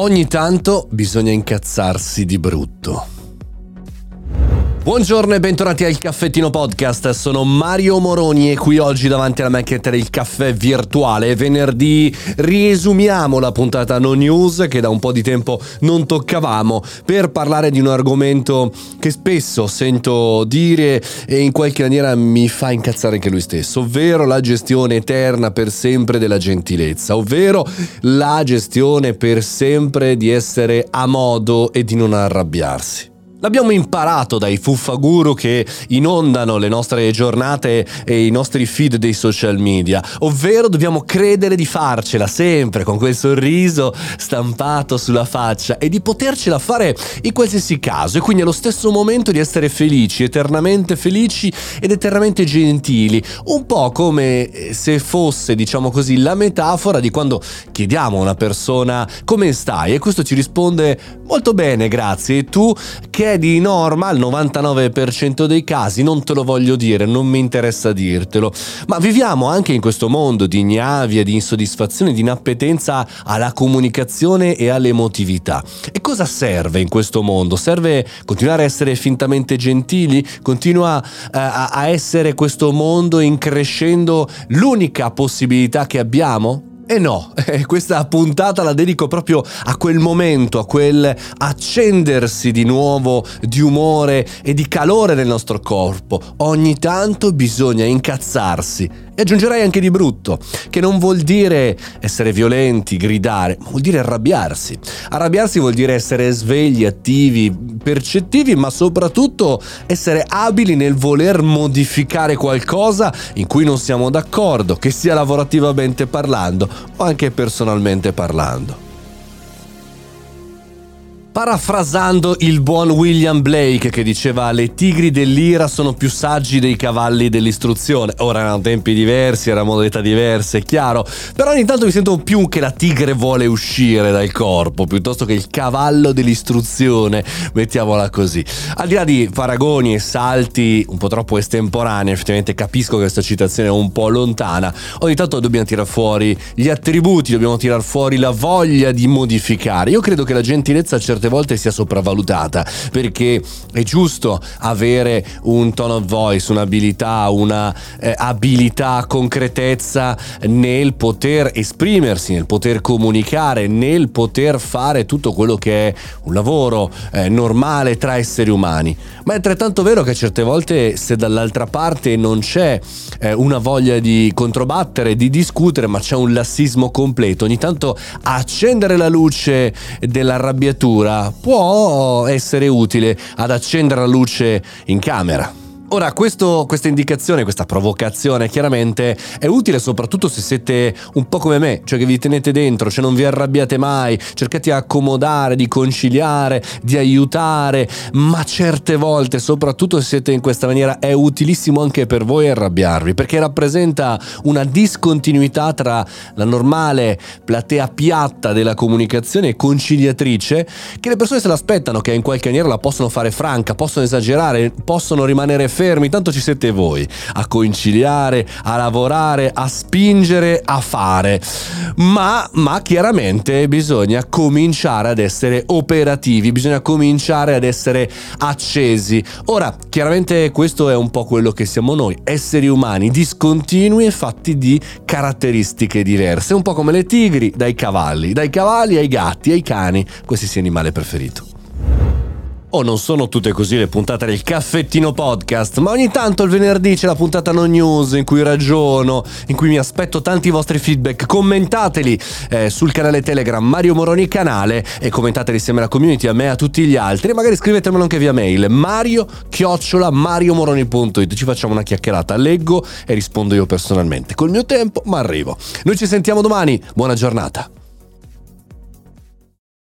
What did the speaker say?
Ogni tanto bisogna incazzarsi di brutto. Buongiorno e bentornati al Caffettino Podcast, sono Mario Moroni e qui oggi davanti alla macchietta del caffè virtuale. Venerdì riesumiamo la puntata no news che da un po' di tempo non toccavamo per parlare di un argomento che spesso sento dire e in qualche maniera mi fa incazzare anche lui stesso, ovvero la gestione eterna per sempre della gentilezza, ovvero la gestione per sempre di essere a modo e di non arrabbiarsi. L'abbiamo imparato dai fuffaguru che inondano le nostre giornate e i nostri feed dei social media, ovvero dobbiamo credere di farcela sempre con quel sorriso stampato sulla faccia e di potercela fare in qualsiasi caso e quindi allo stesso momento di essere felici, eternamente felici ed eternamente gentili, un po' come se fosse, diciamo così, la metafora di quando chiediamo a una persona come stai? E questo ci risponde molto bene, grazie, e tu che è di norma al 99% dei casi, non te lo voglio dire, non mi interessa dirtelo, ma viviamo anche in questo mondo di ignavia, di insoddisfazione, di inappetenza alla comunicazione e all'emotività. E cosa serve in questo mondo? Serve continuare a essere fintamente gentili? Continua uh, a essere questo mondo in crescendo l'unica possibilità che abbiamo? E eh no, questa puntata la dedico proprio a quel momento, a quel accendersi di nuovo di umore e di calore nel nostro corpo. Ogni tanto bisogna incazzarsi e aggiungerei anche di brutto, che non vuol dire essere violenti, gridare, ma vuol dire arrabbiarsi. Arrabbiarsi vuol dire essere svegli, attivi, percettivi, ma soprattutto essere abili nel voler modificare qualcosa in cui non siamo d'accordo, che sia lavorativamente parlando o anche personalmente parlando. Parafrasando il buon William Blake che diceva le tigri dell'ira sono più saggi dei cavalli dell'istruzione. Ora erano tempi diversi, erano modalità diverse, è chiaro, però ogni tanto mi sento più che la tigre vuole uscire dal corpo, piuttosto che il cavallo dell'istruzione, mettiamola così. Al di là di paragoni e salti un po' troppo estemporanei, effettivamente capisco che questa citazione è un po' lontana, ogni tanto dobbiamo tirare fuori gli attributi, dobbiamo tirare fuori la voglia di modificare. Io credo che la gentilezza certe certe volte sia sopravvalutata perché è giusto avere un tone of voice, un'abilità, una eh, abilità, concretezza nel poter esprimersi, nel poter comunicare, nel poter fare tutto quello che è un lavoro eh, normale tra esseri umani. Ma è altrettanto vero che certe volte se dall'altra parte non c'è eh, una voglia di controbattere, di discutere, ma c'è un lassismo completo, ogni tanto accendere la luce dell'arrabbiatura può essere utile ad accendere la luce in camera. Ora, questo, questa indicazione, questa provocazione chiaramente è utile soprattutto se siete un po' come me, cioè che vi tenete dentro, cioè non vi arrabbiate mai, cercate di accomodare, di conciliare, di aiutare, ma certe volte, soprattutto se siete in questa maniera, è utilissimo anche per voi arrabbiarvi, perché rappresenta una discontinuità tra la normale platea piatta della comunicazione conciliatrice, che le persone se l'aspettano, che in qualche maniera la possono fare franca, possono esagerare, possono rimanere fermi, tanto ci siete voi a conciliare, a lavorare, a spingere, a fare. Ma, ma chiaramente bisogna cominciare ad essere operativi, bisogna cominciare ad essere accesi. Ora, chiaramente questo è un po' quello che siamo noi, esseri umani discontinui e fatti di caratteristiche diverse, un po' come le tigri dai cavalli, dai cavalli ai gatti, ai cani, qualsiasi animale preferito. Oh, non sono tutte così le puntate del caffettino podcast, ma ogni tanto il venerdì c'è la puntata no news in cui ragiono, in cui mi aspetto tanti vostri feedback. Commentateli eh, sul canale Telegram Mario Moroni Canale e commentateli insieme alla community, a me e a tutti gli altri. E magari scrivetemelo anche via mail mario chiocciola mariomoroni.it. Ci facciamo una chiacchierata, leggo e rispondo io personalmente. Col mio tempo, ma arrivo. Noi ci sentiamo domani. Buona giornata.